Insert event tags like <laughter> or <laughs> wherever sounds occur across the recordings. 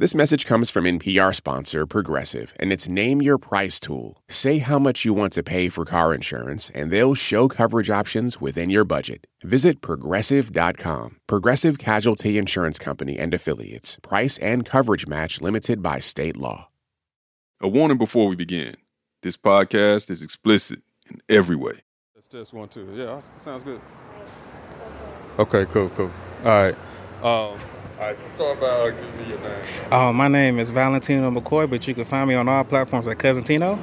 This message comes from NPR sponsor Progressive and its Name Your Price tool. Say how much you want to pay for car insurance, and they'll show coverage options within your budget. Visit progressive.com. Progressive Casualty Insurance Company and Affiliates. Price and coverage match limited by state law. A warning before we begin this podcast is explicit in every way. That's just one, two. Yeah, sounds good. Okay, cool, cool. All right. Um, all right, talk about give me your name. Oh, my name is Valentino McCoy, but you can find me on all platforms at Cousin Tino.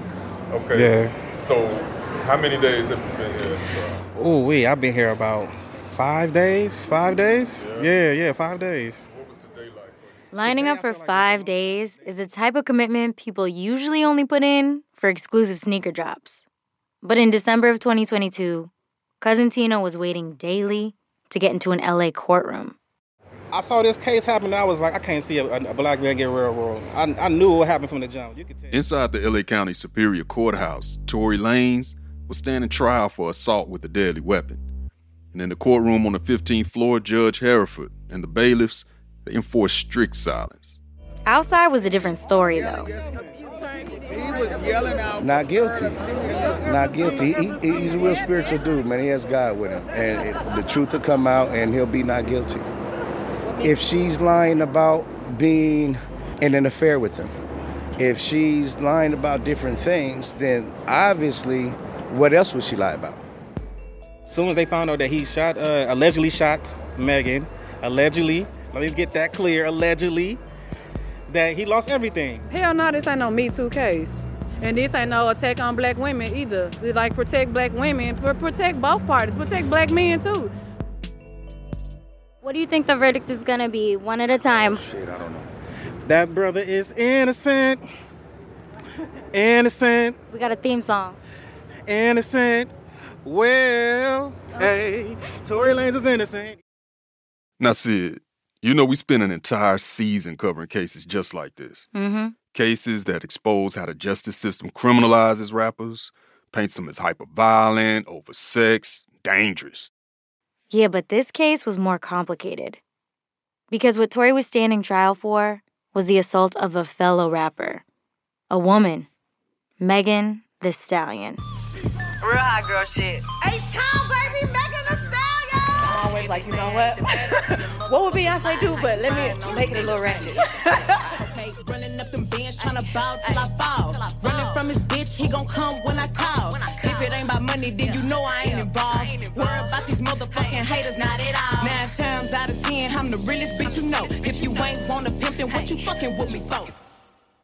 Okay. Yeah. So, how many days have you been here? Oh, we I've been here about five days. Five days? Yeah. Yeah, yeah, five days. What was the day like for you? Lining up for five days is the type of commitment people usually only put in for exclusive sneaker drops. But in December of 2022, Cousin Tino was waiting daily to get into an LA courtroom. I saw this case happen, and I was like, I can't see a, a black man get railroaded. I, I knew what happened from the jump. You could tell. Inside the LA County Superior Courthouse, Tory Lanes was standing trial for assault with a deadly weapon. And in the courtroom on the 15th floor, Judge Hereford and the bailiffs they enforced strict silence. Outside was a different story, though. He was yelling out. Not guilty. Not guilty. He, he- he's a real spiritual dude, man. He has God with him. And it, the truth will come out and he'll be not guilty. If she's lying about being in an affair with him, if she's lying about different things, then obviously, what else would she lie about? As soon as they found out that he shot, uh, allegedly shot Megan, allegedly, let me get that clear, allegedly, that he lost everything. Hell no, this ain't no Me Too case. And this ain't no attack on black women either. We like protect black women, protect both parties, protect black men too. What do you think the verdict is gonna be, one at a time? That brother is innocent. Innocent. We got a theme song. Innocent. Well, hey, Tory Lanez is innocent. Now, Sid, you know we spent an entire season covering cases just like this. Mm-hmm. Cases that expose how the justice system criminalizes rappers, paints them as hyper-violent, over sex, dangerous. Yeah, but this case was more complicated. Because what Tori was standing trial for was the assault of a fellow rapper, a woman, Megan the Stallion. Real hot girl shit. H-Town, baby, Megan Thee Stallion. I'm always like, you know what? <laughs> what would Beyonce do? But let me make it a little ratchet. <laughs> Okay, running up them bands, to bow till I fall. Running from his bitch, he gon' come when I call. If it ain't about money, then you know I ain't involved. Worry about these motherfucking haters, not at all. Nine times out of ten, I'm the realest bitch you know. If you ain't wanna pimp, then what you fucking with me for?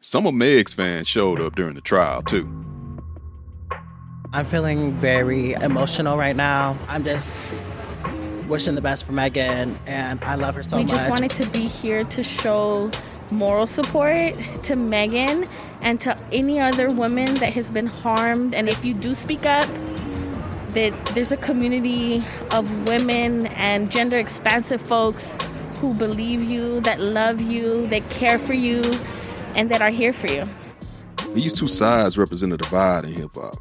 Some of Meg's fans showed up during the trial, too. I'm feeling very emotional right now. I'm just wishing the best for Megan, and I love her so much. we much. just wanted to be here to show moral support to Megan and to any other woman that has been harmed. And if you do speak up, that there's a community of women and gender expansive folks who believe you, that love you, that care for you, and that are here for you. These two sides represent a divide in hip hop.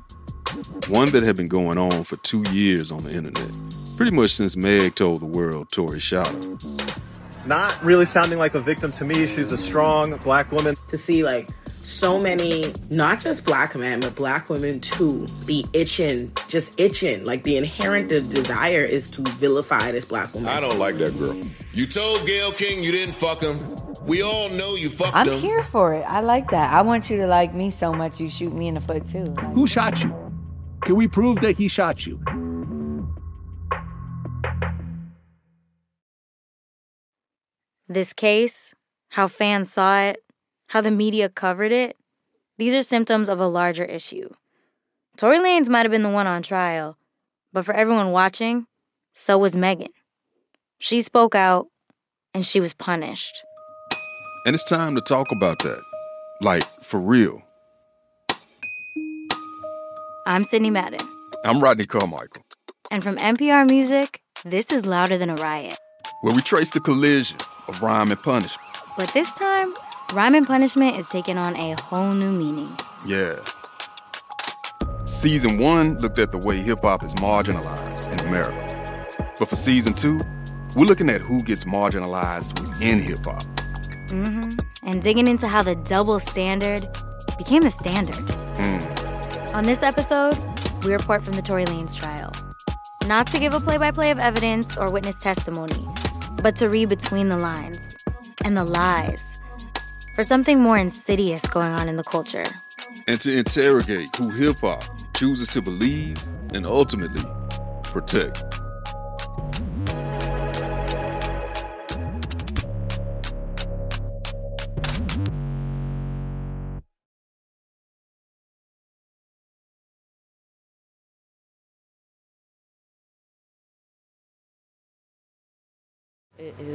One that had been going on for two years on the internet, pretty much since Meg told the world Tory shot her. Not really sounding like a victim to me. She's a strong black woman. to see like so many not just black men but black women too be itching just itching like the inherent desire is to vilify this black woman I don't like that girl. You told Gail King you didn't fuck him. We all know you fucked I'm him. here for it. I like that. I want you to like me so much you shoot me in the foot too. Who shot you? Can we prove that he shot you? This case, how fans saw it, how the media covered it, these are symptoms of a larger issue. Tory Lanez might have been the one on trial, but for everyone watching, so was Megan. She spoke out, and she was punished. And it's time to talk about that. Like, for real. I'm Sydney Madden, I'm Rodney Carmichael, and from NPR Music, this is Louder Than a Riot. where we trace the collision of rhyme and punishment. But this time, rhyme and punishment is taking on a whole new meaning. Yeah. Season one looked at the way hip hop is marginalized in America. But for season two, we're looking at who gets marginalized within hip hop. hmm and digging into how the double standard became the standard. On this episode, we report from the Tory Lanez trial. Not to give a play by play of evidence or witness testimony, but to read between the lines and the lies for something more insidious going on in the culture. And to interrogate who hip hop chooses to believe and ultimately protect.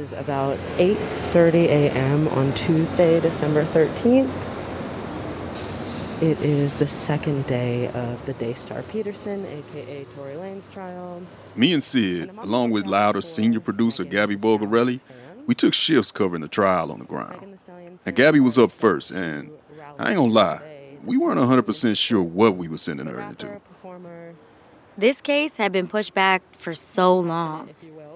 Is about 8:30 a.m. on Tuesday, December 13th. It is the second day of the Daystar Peterson, aka Tory Lanez trial. Me and Sid, along with Louder senior producer Gabby Bulgarelli, we took shifts covering the trial on the ground. Now, Gabby was up first, and I ain't gonna lie, we weren't 100% sure what we were sending her into. This case had been pushed back for so long,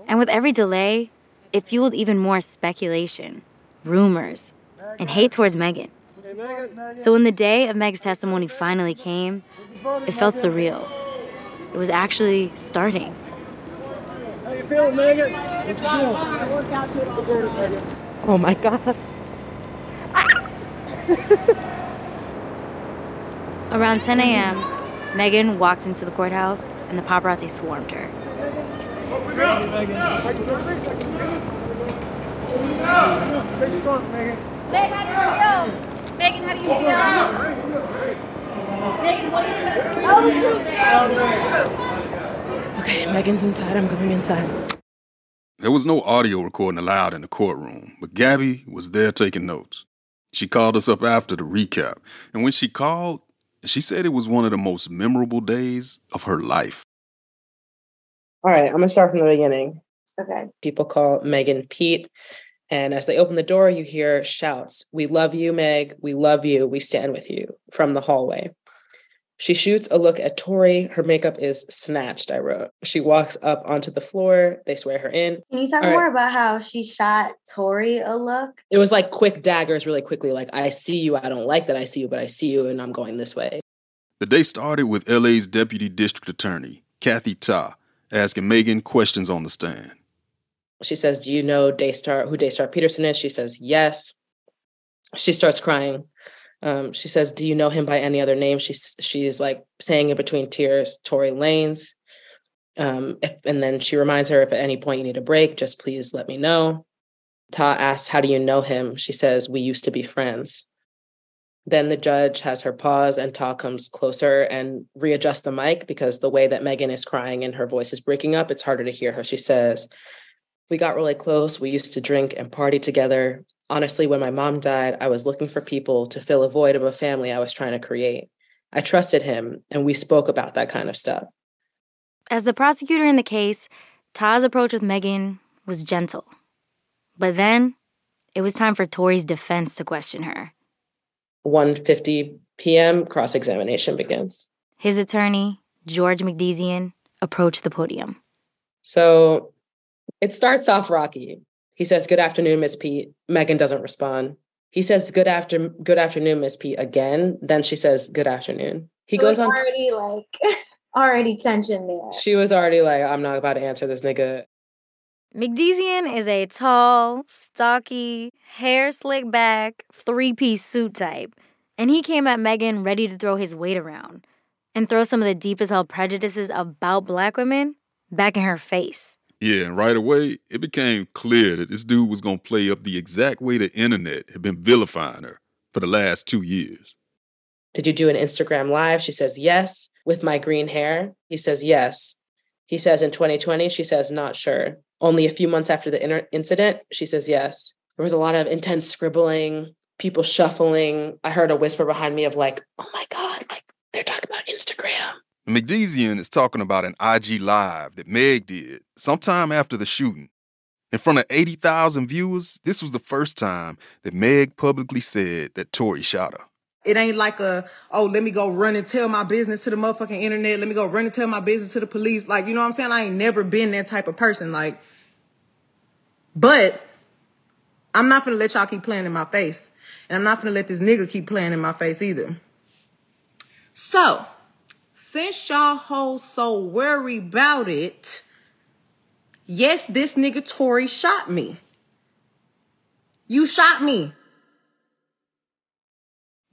and with every delay, it fueled even more speculation, rumors, and hate towards Megan. So when the day of Meg's testimony finally came, it felt surreal. It was actually starting. How you feeling, Megan? It's Oh my god. <laughs> Around 10 a.m., Megan walked into the courthouse and the paparazzi swarmed her. Megan, Meg, how do you feel? Megan, how do you feel? Megan, what do you Okay, Megan's inside. I'm going inside. There was no audio recording allowed in the courtroom, but Gabby was there taking notes. She called us up after the recap, and when she called, she said it was one of the most memorable days of her life. All right, I'm gonna start from the beginning. Okay. People call Megan Pete. And as they open the door, you hear shouts, We love you, Meg. We love you. We stand with you from the hallway. She shoots a look at Tori. Her makeup is snatched, I wrote. She walks up onto the floor. They swear her in. Can you talk All right. more about how she shot Tori a look? It was like quick daggers, really quickly. Like, I see you. I don't like that I see you, but I see you, and I'm going this way. The day started with LA's Deputy District Attorney, Kathy Ta, asking Megan questions on the stand. She says, Do you know Daystar who Daystar Peterson is? She says, Yes. She starts crying. Um, she says, Do you know him by any other name? She's she's like saying it between tears, Tory Lanes. Um, if, and then she reminds her if at any point you need a break, just please let me know. Ta asks, How do you know him? She says, We used to be friends. Then the judge has her pause and Ta comes closer and readjusts the mic because the way that Megan is crying and her voice is breaking up, it's harder to hear her. She says, We got really close. We used to drink and party together. Honestly, when my mom died, I was looking for people to fill a void of a family I was trying to create. I trusted him and we spoke about that kind of stuff. As the prosecutor in the case, Ta's approach with Megan was gentle. But then it was time for Tori's defense to question her. 1:50 p.m. cross-examination begins. His attorney, George McDezian, approached the podium. So it starts off rocky. He says, "Good afternoon, Miss Pete." Megan doesn't respond. He says, "Good after good afternoon, Miss Pete." Again. Then she says, "Good afternoon." He So goes on. to- already like <laughs> already tension there. she was already like, "I'm not about to answer this nigga." McDezian is a tall, stocky, hair slicked back, three piece suit type, and he came at Megan ready to throw his weight around and throw some of the deepest held prejudices about black women back in her face. Yeah, and right away, it became clear that this dude was going to play up the exact way the internet had been vilifying her for the last two years. Did you do an Instagram live? She says, Yes. With my green hair? He says, Yes. He says, In 2020? She says, Not sure. Only a few months after the inter- incident? She says, Yes. There was a lot of intense scribbling, people shuffling. I heard a whisper behind me of, like, Oh my God, like they're talking about Instagram. McDezian is talking about an IG Live that Meg did sometime after the shooting. In front of 80,000 viewers, this was the first time that Meg publicly said that Tori shot her. It ain't like a, oh, let me go run and tell my business to the motherfucking internet. Let me go run and tell my business to the police. Like, you know what I'm saying? I ain't never been that type of person. Like, but I'm not gonna let y'all keep playing in my face. And I'm not gonna let this nigga keep playing in my face either. So, since y'all hoes so worry about it, yes, this nigga Tory shot me. You shot me.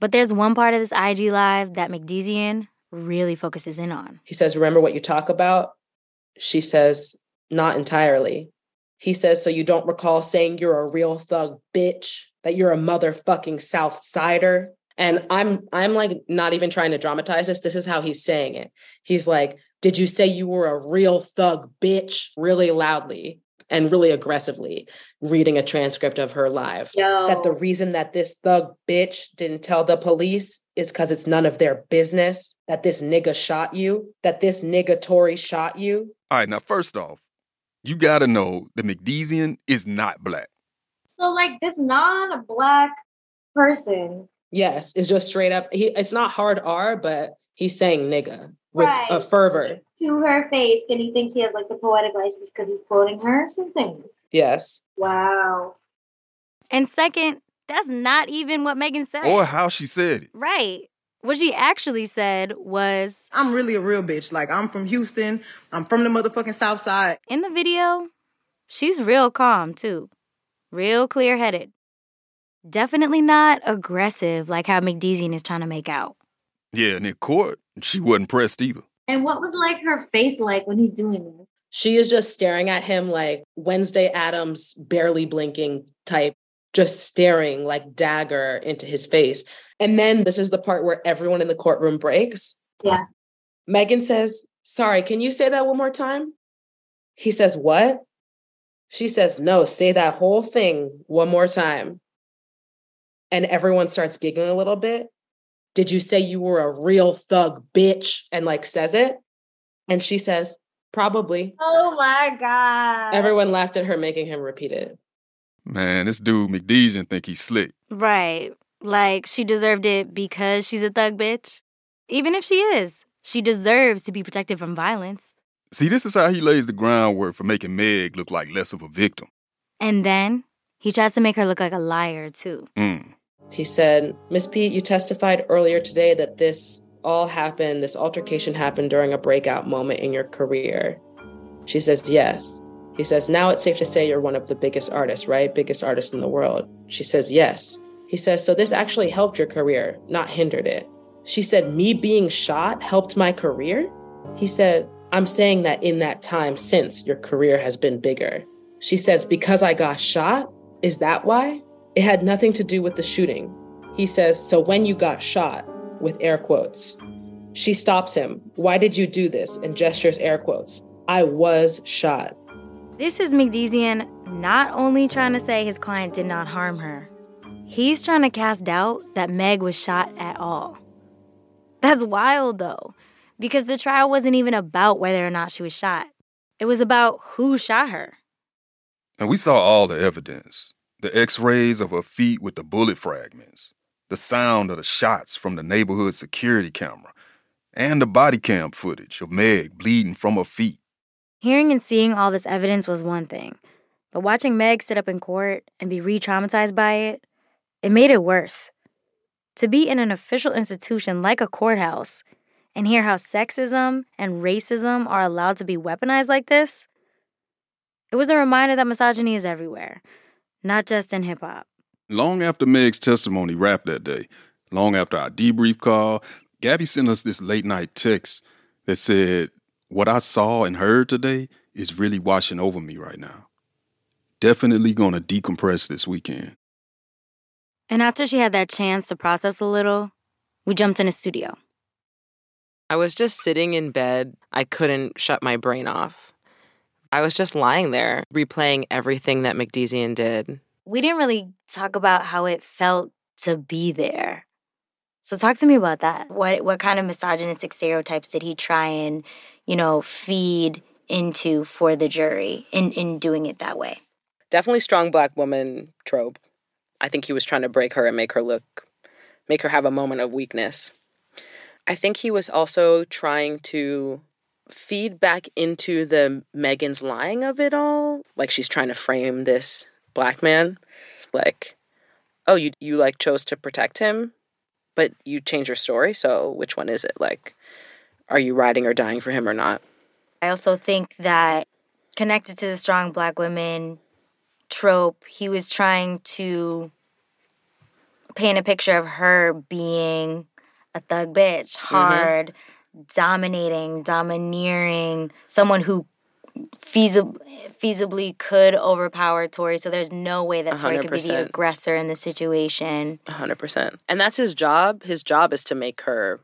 But there's one part of this IG live that McDezian really focuses in on. He says, Remember what you talk about? She says, Not entirely. He says, So you don't recall saying you're a real thug bitch, that you're a motherfucking South Sider? And I'm I'm like not even trying to dramatize this. This is how he's saying it. He's like, Did you say you were a real thug bitch? Really loudly and really aggressively reading a transcript of her live. Yo. That the reason that this thug bitch didn't tell the police is because it's none of their business. That this nigga shot you. That this nigga Tory shot you. All right, now first off, you gotta know that McDezian is not black. So like this non-black person, Yes, it's just straight up. He it's not hard R, but he's saying nigga with Right. a fervor. to her face, and he thinks he has like the poetic license because he's quoting her or something. Yes. Wow. And second, that's not even what Megan said. Or how she said it. Right. What she actually said was I'm really a real bitch. Like I'm from Houston. I'm from the motherfucking South Side. in the video, she's real calm too. Real clear headed. Definitely not aggressive like how McDezian is trying to make out. Yeah, and in court, she wasn't pressed either. And what was like her face like when he's doing this? She is just staring at him like Wednesday Adams barely blinking type, just staring like dagger into his face. And then this is the part where everyone in the courtroom breaks. Yeah. Megan says, Sorry, can you say that one more time? He says, What? She says, No, say that whole thing one more time. And everyone starts giggling a little bit. Did you say you were a real thug bitch? And like says it. And she says, Probably. Oh my god. Everyone laughed at her, making him repeat it. Man, this dude McDezian think he's slick. Right. Like she deserved it because she's a thug bitch. Even if she is, she deserves to be protected from violence. See, this is how he lays the groundwork for making Meg look like less of a victim. And then he tries to make her look like a liar too. Mm. He said, Miss Pete, you testified earlier today that this all happened, this altercation happened during a breakout moment in your career. She says, Yes. He says, Now it's safe to say you're one of the biggest artists, right? Biggest artist in the world. She says, Yes. He says, So this actually helped your career, not hindered it. She said, Me being shot helped my career? He said, I'm saying that in that time since your career has been bigger. She says, Because I got shot? Is that why? It had nothing to do with the shooting. He says, So when you got shot, with air quotes. She stops him. Why did you do this? And gestures air quotes. I was shot. This is McDezian not only trying to say his client did not harm her, he's trying to cast doubt that Meg was shot at all. That's wild though, because the trial wasn't even about whether or not she was shot. It was about who shot her. And we saw all the evidence the x rays of her feet with the bullet fragments, the sound of the shots from the neighborhood security camera, and the body cam footage of Meg bleeding from her feet. Hearing and seeing all this evidence was one thing, but watching Meg sit up in court and be re traumatized by it, it made it worse. To be in an official institution like a courthouse and hear how sexism and racism are allowed to be weaponized like this, it was a reminder that misogyny is everywhere, not just in hip hop. Long after Meg's testimony wrapped that day, long after our debrief call, Gabby sent us this late night text that said, What I saw and heard today is really washing over me right now. Definitely gonna decompress this weekend. And after she had that chance to process a little, we jumped in the studio. I was just sitting in bed. I couldn't shut my brain off. I was just lying there, replaying everything that McDezian did. We didn't really talk about how it felt to be there. So talk to me about that. What what kind of misogynistic stereotypes did he try and, you know, feed into for the jury in, in doing it that way? Definitely strong black woman trope. I think he was trying to break her and make her look, make her have a moment of weakness. I think he was also trying to feed back into the Megan's lying of it all. Like she's trying to frame this black man. Like, oh, you you like chose to protect him, but you change your story. So which one is it? Like, are you riding or dying for him or not? I also think that connected to the strong black women trope, he was trying to paint a picture of her being a thug bitch, mm-hmm. hard, dominating, domineering, someone who feasib- feasibly could overpower Tori. So there's no way that Tori could be the aggressor in the situation. Hundred percent. And that's his job. His job is to make her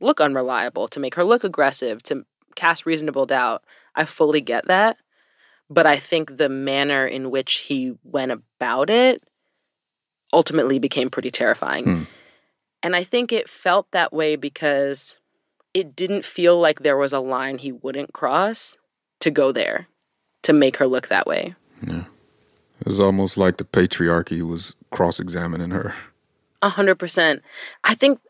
look unreliable, to make her look aggressive, to cast reasonable doubt. I fully get that. But I think the manner in which he went about it ultimately became pretty terrifying. Hmm. And I think it felt that way because it didn't feel like there was a line he wouldn't cross to go there, to make her look that way. Yeah. It was almost like the patriarchy was cross examining her. A hundred percent. I think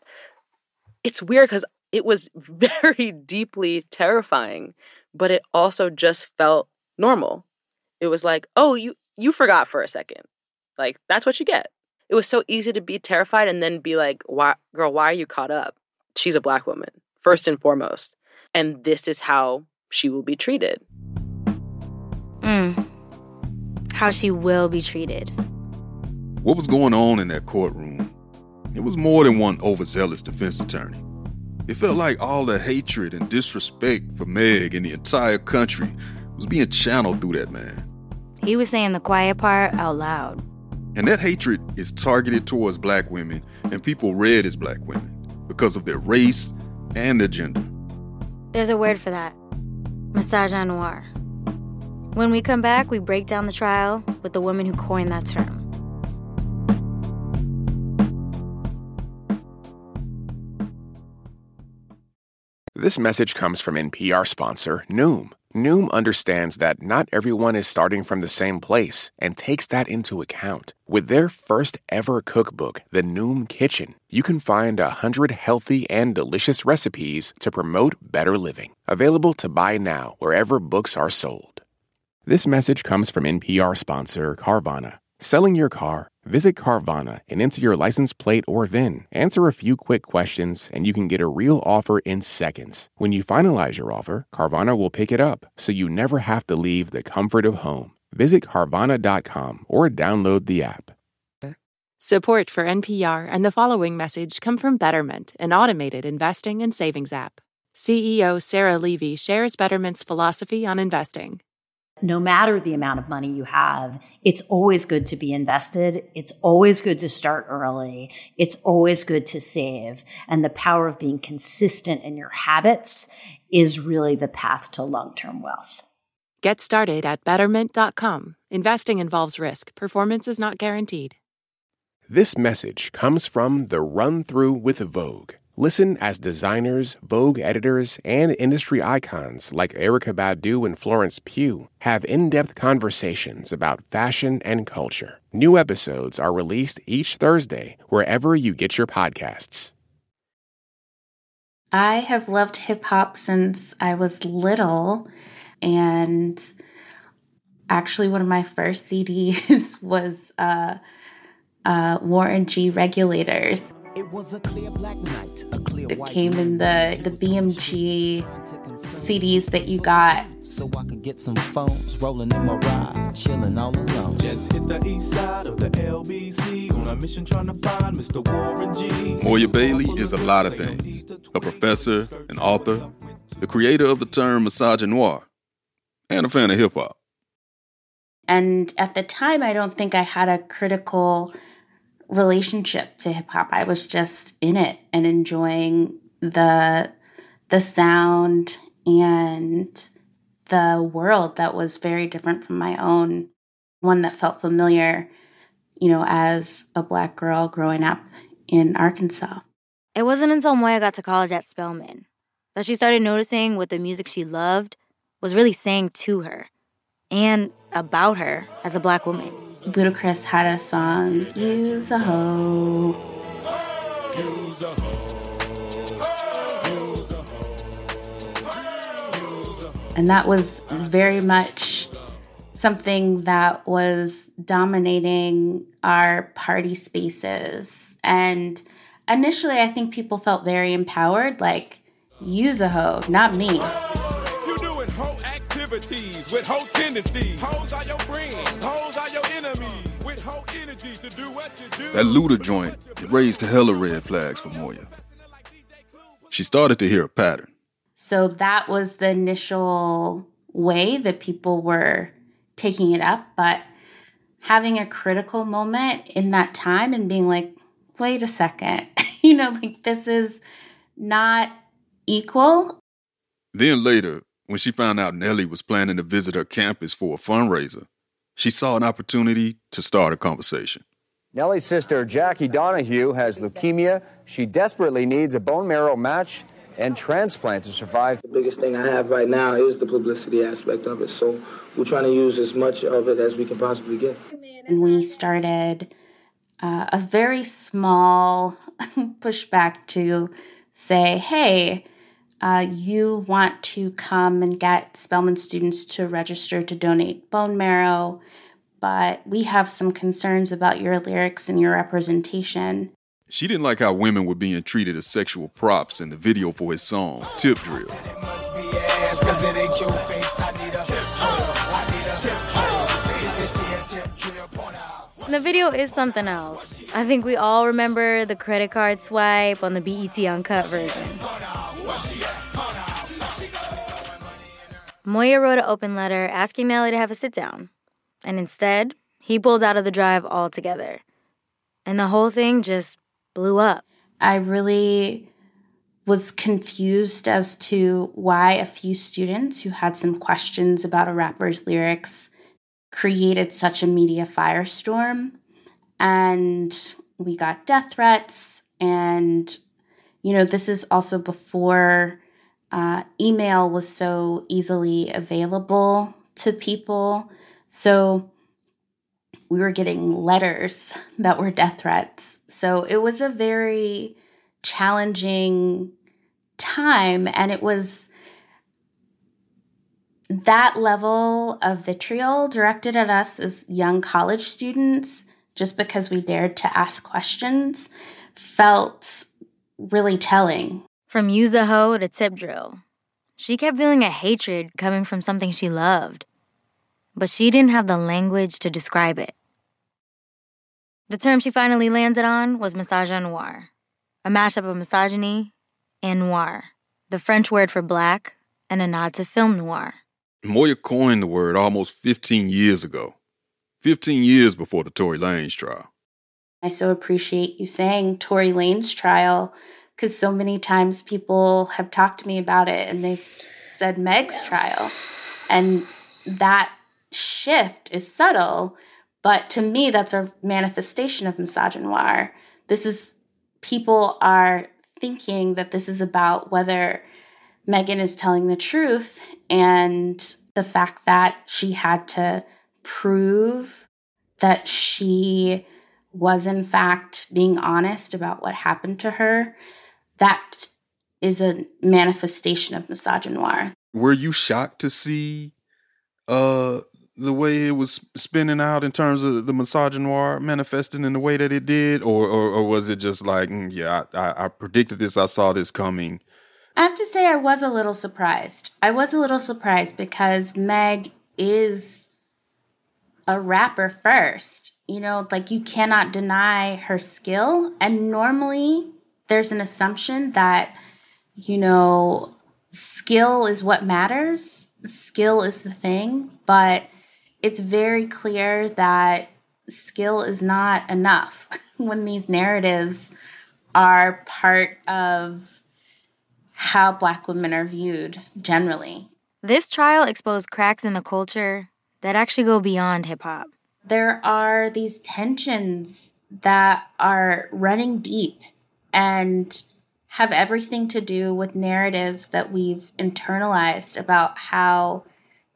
it's weird because it was <laughs> very deeply terrifying, but it also just felt normal. It was like, oh, you you forgot for a second. Like that's what you get. It was so easy to be terrified and then be like, why girl, why are you caught up? She's a black woman, first and foremost. And this is how she will be treated. Mm. How she will be treated. What was going on in that courtroom? It was more than one overzealous defense attorney. It felt like all the hatred and disrespect for Meg in the entire country was being channeled through that man. He was saying the quiet part out loud. And that hatred is targeted towards black women and people read as black women because of their race and their gender. There's a word for that massage noir. When we come back, we break down the trial with the woman who coined that term. This message comes from NPR sponsor Noom. Noom understands that not everyone is starting from the same place and takes that into account. With their first ever cookbook, The Noom Kitchen, you can find a hundred healthy and delicious recipes to promote better living. Available to buy now wherever books are sold. This message comes from NPR sponsor Carvana. Selling your car? Visit Carvana and enter your license plate or VIN. Answer a few quick questions, and you can get a real offer in seconds. When you finalize your offer, Carvana will pick it up, so you never have to leave the comfort of home. Visit Carvana.com or download the app. Support for NPR and the following message come from Betterment, an automated investing and savings app. CEO Sarah Levy shares Betterment's philosophy on investing. No matter the amount of money you have, it's always good to be invested. It's always good to start early. It's always good to save. And the power of being consistent in your habits is really the path to long term wealth. Get started at betterment.com. Investing involves risk, performance is not guaranteed. This message comes from the Run Through with Vogue. Listen as designers, Vogue editors, and industry icons like Erica Badu and Florence Pugh have in depth conversations about fashion and culture. New episodes are released each Thursday wherever you get your podcasts. I have loved hip hop since I was little. And actually, one of my first <laughs> CDs was uh, uh, Warren G Regulators. It was a clear black night, a clear It came in the, the BMG CDs that you got. so I could get some phones rolling in my ride, chilling all alone. Just hit the east side of the LBC on a mission trying to find Mr. Warren G. Moya Bailey is a lot of things a professor, an author, the creator of the term misogynoir, and a fan of hip hop. And at the time, I don't think I had a critical relationship to hip hop. I was just in it and enjoying the the sound and the world that was very different from my own, one that felt familiar, you know, as a black girl growing up in Arkansas. It wasn't until Moya got to college at Spelman that she started noticing what the music she loved was really saying to her and about her as a black woman. Ludacris had a song, Use a Hoe. And that was very much something that was dominating our party spaces. And initially, I think people felt very empowered, like, use a hoe, not me. You doing hoe activities with hoe tendencies. Hoes are your friends, hoes are your enemies. With hoe energy to do what you do. That looter joint raised it raised of red flags for Moya. She started to hear a pattern. So that was the initial way that people were taking it up. But having a critical moment in that time and being like, wait a second, <laughs> you know, like this is not equal. Then later, when she found out Nellie was planning to visit her campus for a fundraiser, she saw an opportunity to start a conversation. Nellie's sister, Jackie Donahue, has leukemia. She desperately needs a bone marrow match and transplant to survive. The biggest thing I have right now is the publicity aspect of it. So we're trying to use as much of it as we can possibly get. And we started uh, a very small <laughs> pushback to say, hey, uh, you want to come and get Spelman students to register to donate bone marrow, but we have some concerns about your lyrics and your representation. She didn't like how women were being treated as sexual props in the video for his song, Tip Drill. The video is something else. I think we all remember the credit card swipe on the BET Uncut version. Moya wrote an open letter asking Nellie to have a sit down. And instead, he pulled out of the drive altogether. And the whole thing just blew up. I really was confused as to why a few students who had some questions about a rapper's lyrics created such a media firestorm. And we got death threats. And, you know, this is also before uh, email was so easily available to people. So we were getting letters <laughs> that were death threats. So it was a very challenging time. And it was that level of vitriol directed at us as young college students, just because we dared to ask questions, felt really telling. From use a hoe to tip drill, she kept feeling a hatred coming from something she loved, but she didn't have the language to describe it. The term she finally landed on was massage misogynoir, a mashup of misogyny and noir, the French word for black and a nod to film noir. Moya coined the word almost 15 years ago, 15 years before the Tory Lanez trial. I so appreciate you saying Tory Lanez trial because so many times people have talked to me about it and they've said Meg's trial. And that shift is subtle, but to me, that's a manifestation of misogynoir. This is people are thinking that this is about whether Megan is telling the truth and the fact that she had to prove that she was, in fact, being honest about what happened to her. That is a manifestation of misogynoir. Were you shocked to see uh the way it was spinning out in terms of the misogynoir manifesting in the way that it did, or or, or was it just like, mm, yeah, I, I predicted this, I saw this coming, I have to say, I was a little surprised. I was a little surprised because Meg is a rapper first. You know, like you cannot deny her skill. And normally there's an assumption that, you know, skill is what matters, skill is the thing. But it's very clear that skill is not enough <laughs> when these narratives are part of how Black women are viewed generally. This trial exposed cracks in the culture that actually go beyond hip hop. There are these tensions that are running deep and have everything to do with narratives that we've internalized about how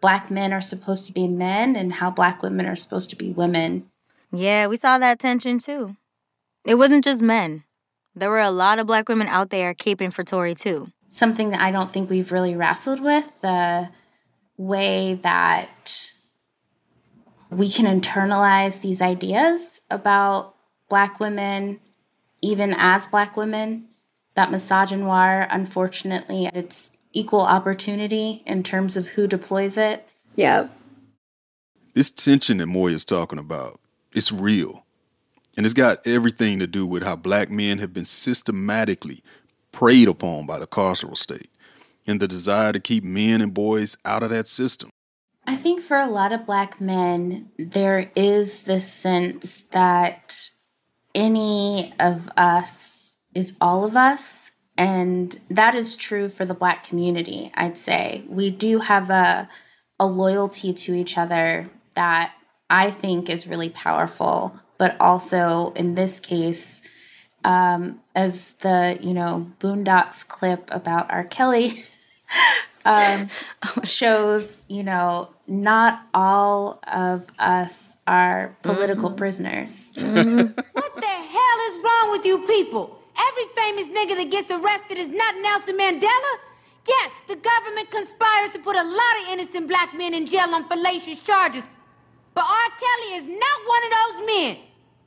Black men are supposed to be men and how Black women are supposed to be women. Yeah, we saw that tension too. It wasn't just men. There were a lot of black women out there caping for Tory too. Something that I don't think we've really wrestled with the way that we can internalize these ideas about Black women, even as Black women. That misogynoir, unfortunately, it's equal opportunity in terms of who deploys it. Yeah. This tension that Moya's talking about, it's real. And it's got everything to do with how black men have been systematically preyed upon by the carceral state and the desire to keep men and boys out of that system. I think for a lot of black men, there is this sense that any of us is all of us. And that is true for the black community, I'd say. We do have a, a loyalty to each other that I think is really powerful but also in this case, um, as the you know Boondocks clip about R. Kelly <laughs> um, <laughs> shows, you know, not all of us are political Mm-hmm. prisoners. What <laughs> the hell is wrong with you people? Every famous nigga that gets arrested is not Nelson Mandela. Yes, the government conspires to put a lot of innocent black men in jail on fallacious charges. But R. Kelly is not one of those men.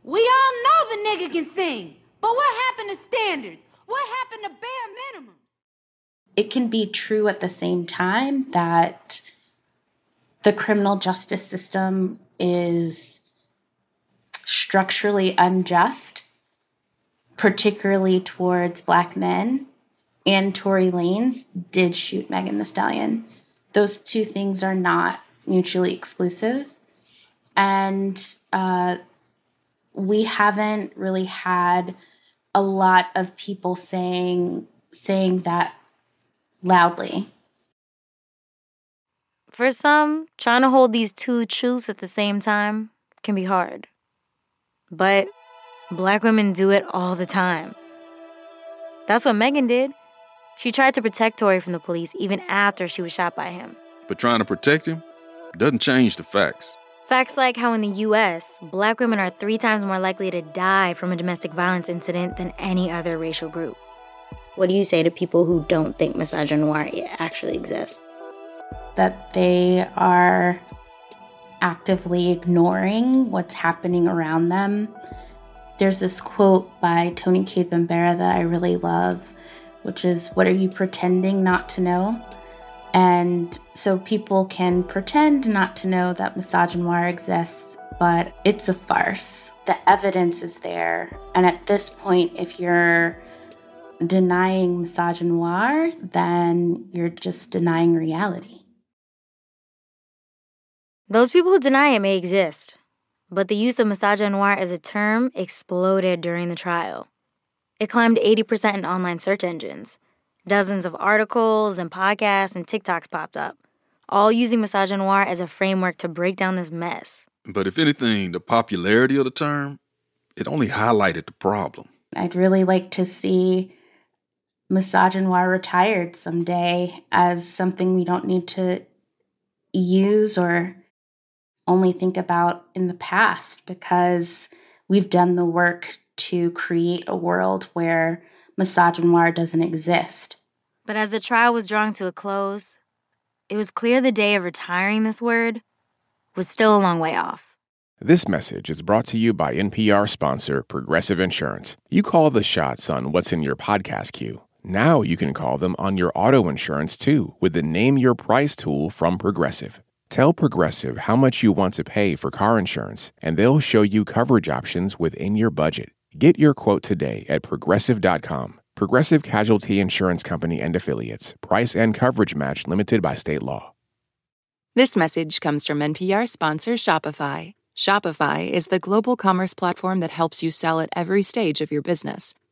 We all know the nigga can sing. But what happened to standards? What happened to bare minimums? it can be true at the same time that the criminal justice system is structurally unjust, particularly towards black men. And Tory Lanez did shoot Megan the Stallion. Those two things are not mutually exclusive. And uh, we haven't really had a lot of people saying saying that loudly. For some, trying to hold these two truths at the same time can be hard. But black women do it all the time. That's what Megan did. She tried to protect Tory from the police even after she was shot by him. But trying to protect him doesn't change the facts. Facts like how in the US, black women are three times more likely to die from a domestic violence incident than any other racial group. What do you say to people who don't think misogynoir actually exists? That they are actively ignoring what's happening around them. There's this quote by Tony Cade Bambera that I really love, which is, What are you pretending not to know? And so people can pretend not to know that misogynoir exists, but it's a farce. The evidence is there. And at this point, if you're denying misogynoir, then you're just denying reality. Those people who deny it may exist, but the use of misogynoir as a term exploded during the trial. It climbed 80% in online search engines. Dozens of articles and podcasts and TikToks popped up, all using misogynoir as a framework to break down this mess. But if anything, the popularity of the term, it only highlighted the problem. I'd really like to see misogynoir retired someday as something we don't need to use or only think about in the past because we've done the work to create a world where misogynoir doesn't exist. But as the trial was drawing to a close, it was clear the day of retiring this word was still a long way off. This message is brought to you by NPR sponsor Progressive Insurance. You call the shots on what's in your podcast queue. Now you can call them on your auto insurance too with the Name Your Price tool from Progressive. Tell Progressive how much you want to pay for car insurance, and they'll show you coverage options within your budget. Get your quote today at progressive.com. Progressive Casualty Insurance Company and Affiliates. Price and coverage match limited by state law. This message comes from NPR sponsor Shopify. Shopify is the global commerce platform that helps you sell at every stage of your business.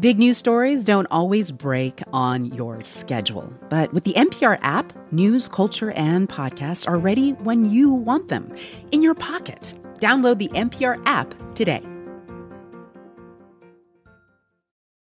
Big news stories don't always break on your schedule. But with the NPR app, news, culture, and podcasts are ready when you want them in your pocket. Download the NPR app today.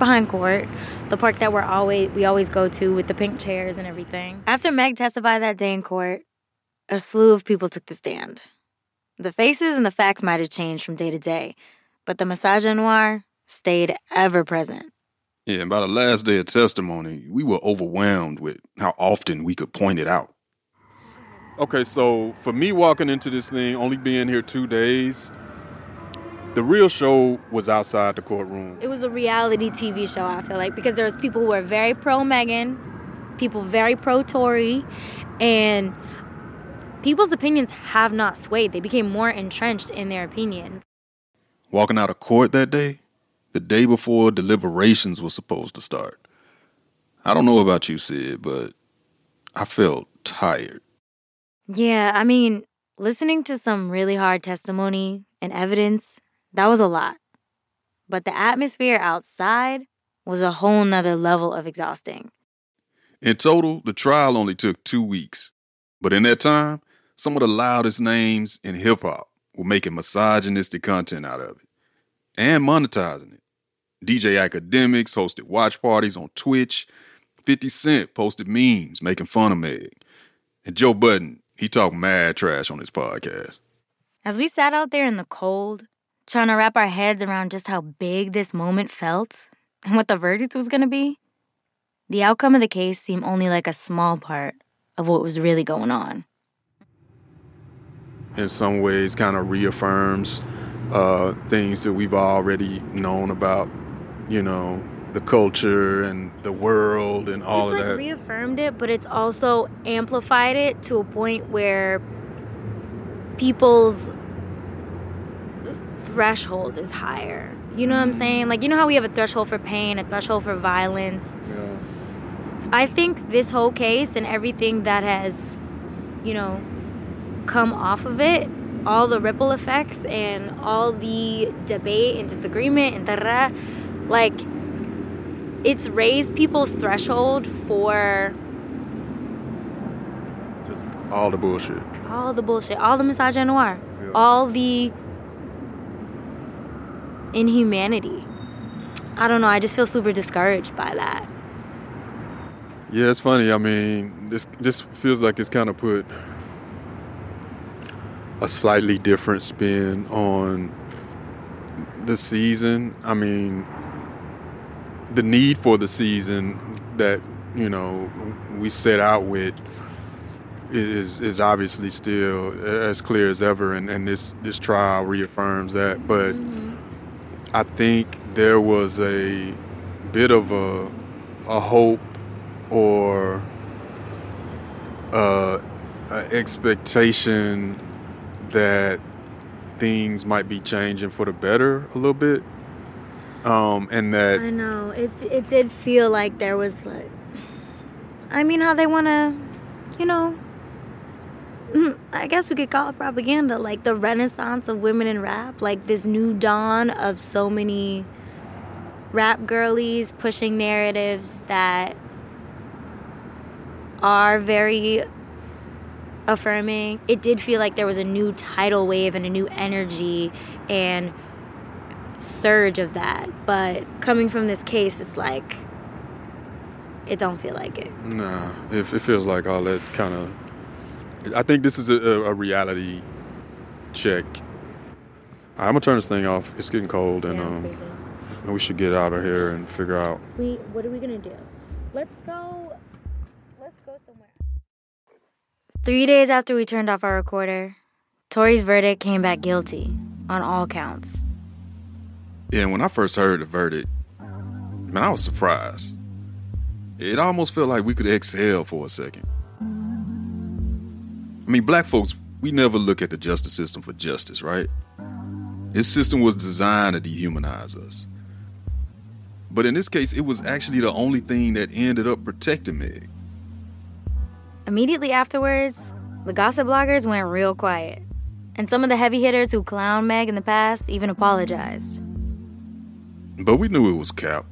behind court, the park that we're always we always go to with the pink chairs and everything. After Meg testified that day in court, a slew of people took the stand. The faces and the facts might have changed from day to day, but the misogynoir stayed ever present. Yeah, and by the last day of testimony, we were overwhelmed with how often we could point it out. Okay, so for me walking into this thing, only being here two days, the real show was outside the courtroom. It was a reality TV show, I feel like, because there was people who were very pro Megan, people very pro Tory, and people's opinions have not swayed. They became more entrenched in their opinions. Walking out of court that day, the day before deliberations was supposed to start. I don't know about you, Sid, but I felt tired. Yeah, I mean, listening to some really hard testimony and evidence, that was a lot. But the atmosphere outside was a whole nother level of exhausting. In total, the trial only took two weeks. But in that time, some of the loudest names in hip hop were making misogynistic content out of it and monetizing it. DJ Akademiks hosted watch parties on Twitch. 50 Cent posted memes making fun of Meg. And Joe Budden, he talked mad trash on his podcast. As we sat out there in the cold, trying to wrap our heads around just how big this moment felt and what the verdict was going to be, the outcome of the case seemed only like a small part of what was really going on. In some ways, kind of reaffirms uh, things that we've already known about, you know, the culture and the world and all it's of like that. reaffirmed it, but it's also amplified it to a point where people's threshold is higher. You know what I'm saying? Like, you know how we have a threshold for pain, a threshold for violence? Yeah. I think this whole case and everything that has, you know, come off of it, all the ripple effects and all the debate and disagreement and da like, it's raised people's threshold for Just all the bullshit. all the bullshit, all the misogynoir, all the inhumanity. I don't know. I just feel super discouraged by that. Yeah, it's funny. I mean, this this feels like it's kind of put a slightly different spin on the season. I mean, the need for the season that you know we set out with is is obviously still as clear as ever, and, and this this trial reaffirms that. But mm-hmm. I think there was a bit of a a hope or uh, an expectation that things might be changing for the better a little bit, um, and that I know. It it did feel like there was like I mean how they want to, you know, Mm, I guess we could call it propaganda, like the renaissance of women in rap, like this new dawn of so many rap girlies pushing narratives that are very affirming. It did feel like there was a new tidal wave and a new energy and surge of that. But coming from this case, it's like it don't feel like it. Nah, it, it feels like all that kind of. I think this is a, a reality check. I'm gonna turn this thing off. It's getting cold, and um, we should get out of here and figure out. We what are we gonna do? Let's go. Let's go somewhere. Three days after we turned off our recorder, Tory's verdict came back guilty on all counts. Yeah, and when I first heard the verdict, man, I was surprised. It almost felt like we could exhale for a second. I mean, black folks, we never look at the justice system for justice, right? This system was designed to dehumanize us. But in this case, it was actually the only thing that ended up protecting Meg. Immediately afterwards, the gossip bloggers went real quiet. And some of the heavy hitters who clowned Meg in the past even apologized. But we knew it was Cap.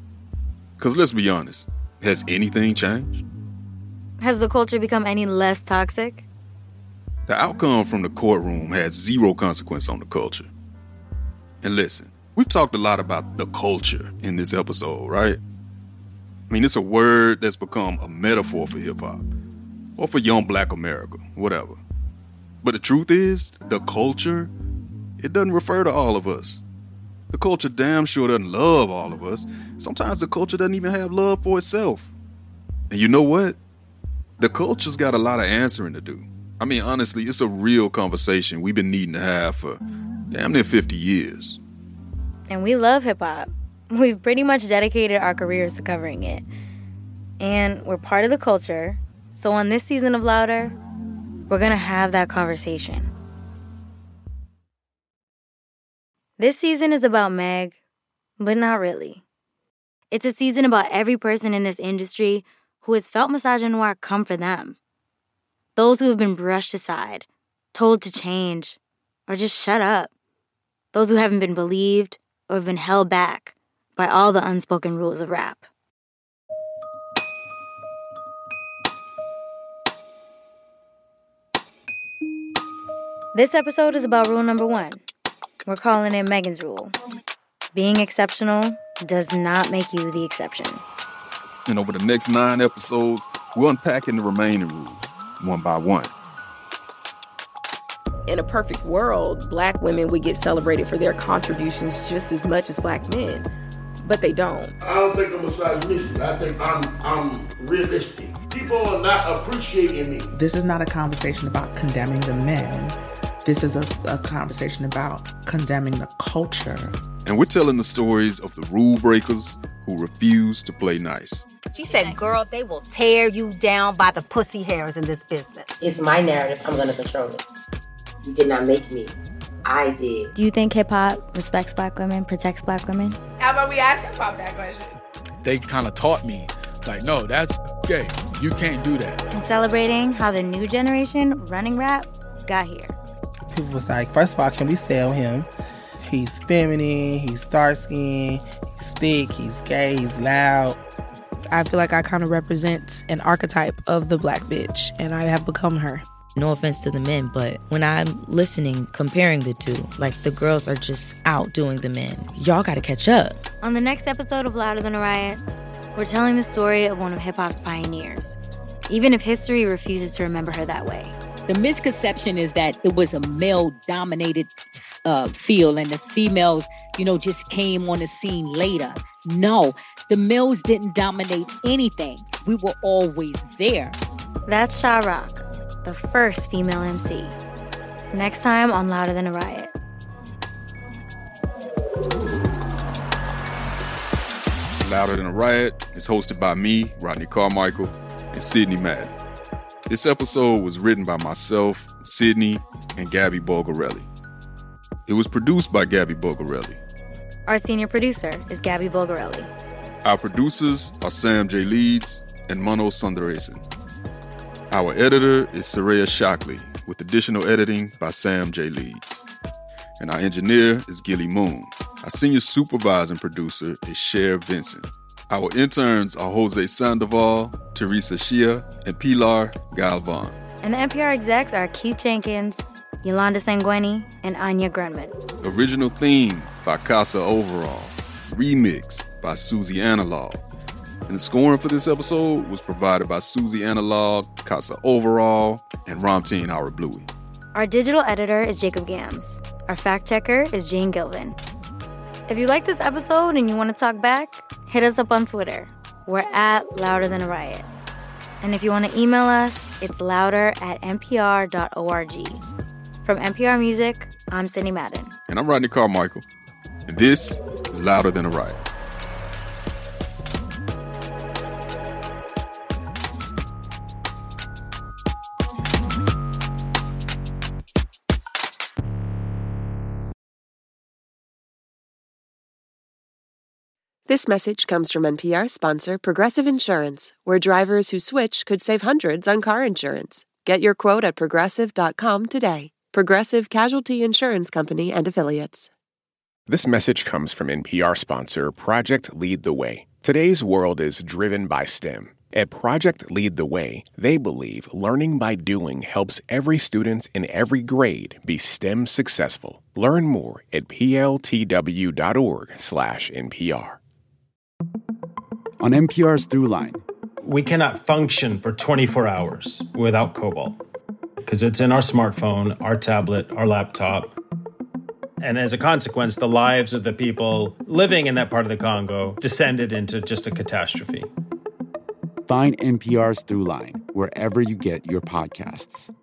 Because let's be honest, has anything changed? Has the culture become any less toxic? The outcome from the courtroom had zero consequence on the culture. And listen, we've talked a lot about the culture in this episode, right? I mean, it's a word that's become a metaphor for hip hop or for young black America, whatever. But the truth is, the culture, it doesn't refer to all of us. The culture damn sure doesn't love all of us. Sometimes the culture doesn't even have love for itself. And you know what? The culture's got a lot of answering to do. I mean, honestly, it's a real conversation we've been needing to have for damn near 50 years. And we love hip hop. We've pretty much dedicated our careers to covering it. And we're part of the culture. So on this season of Louder, we're gonna have that conversation. This season is about Meg, but not really. It's a season about every person in this industry who has felt misogynoir come for them. Those who have been brushed aside, told to change, or just shut up. Those who haven't been believed or have been held back by all the unspoken rules of rap. This episode is about rule number one. We're calling it Megan's Rule. Being exceptional does not make you the exception. And over the next nine episodes, we're unpacking the remaining rules one by one. In a perfect world, black women would get celebrated for their contributions just as much as black men, but they don't. I don't think I'm misogynistic. I think I'm I'm realistic. People are not appreciating me. This is not a conversation about condemning the men. This is a, a conversation about condemning the culture. And we're telling the stories of the rule breakers who refuse to play nice. She said, Girl, they will tear you down by the pussy hairs in this business. It's my narrative. I'm going to control it. You did not make me. I did. Do you think hip hop respects black women, protects black women? How about we ask hip hop that question? They kind of taught me, like, no, that's gay. You can't do that. And celebrating how the new generation running rap got here. People was like, first of all, can we sell him? He's feminine, he's dark skinned, he's thick, he's gay, he's loud. I feel like I kind of represent an archetype of the black bitch, and I have become her. No offense to the men, but when I'm listening, comparing the two, like the girls are just outdoing the men. Y'all gotta catch up. On the next episode of Louder Than a Riot, we're telling the story of one of hip hop's pioneers, even if history refuses to remember her that way. The misconception is that it was a male dominated uh, field and the females, you know, just came on the scene later. No, the males didn't dominate anything. We were always there. That's Sha Rock, the first female MC. Next time on Louder Than a Riot. Louder Than a Riot is hosted by me, Rodney Carmichael, and Sydney Madden. This episode was written by myself, Sydney, and Gabby Bulgarelli. It was produced by Gabby Bulgarelli. Our senior producer is Gabby Bulgarelli. Our producers are Sam J. Leeds and Mano Sundaresan. Our editor is Soraya Shockley, with additional editing by Sam J. Leeds. And our engineer is Gilly Moon. Our senior supervising producer is Cher Vincent. Our interns are Jose Sandoval, Teresa Shia, and Pilar Galvan. And the NPR execs are Keith Jenkins, Yolanda Sangweni, and Anya Grundmann. Original theme by Kassa Overall. Remix by Suzi Analogue. And the scoring for this episode was provided by Suzi Analogue, Kassa Overall, and Ramtin Arablouei. Our digital editor is Jacob Ganz. Our fact checker is Jane Gilvin. If you like this episode and you want to talk back, hit us up on Twitter. We're at Louder Than a Riot. And if you want to email us, it's louder at npr.org. From NPR Music, I'm Sydney Madden. And I'm Rodney Carmichael. And this is Louder Than a Riot. This message comes from NPR sponsor Progressive Insurance, where drivers who switch could save hundreds on car insurance. Get your quote at progressive.com today. Progressive Casualty Insurance Company and Affiliates. This message comes from NPR sponsor Project Lead the Way. Today's world is driven by STEM. At Project Lead the Way, they believe learning by doing helps every student in every grade be STEM successful. Learn more at pltw.org/npr. On NPR's Throughline, we cannot function for 24 hours without cobalt because it's in our smartphone, our tablet, our laptop. And as a consequence, the lives of the people living in that part of the Congo descended into just a catastrophe. Find NPR's Throughline wherever you get your podcasts.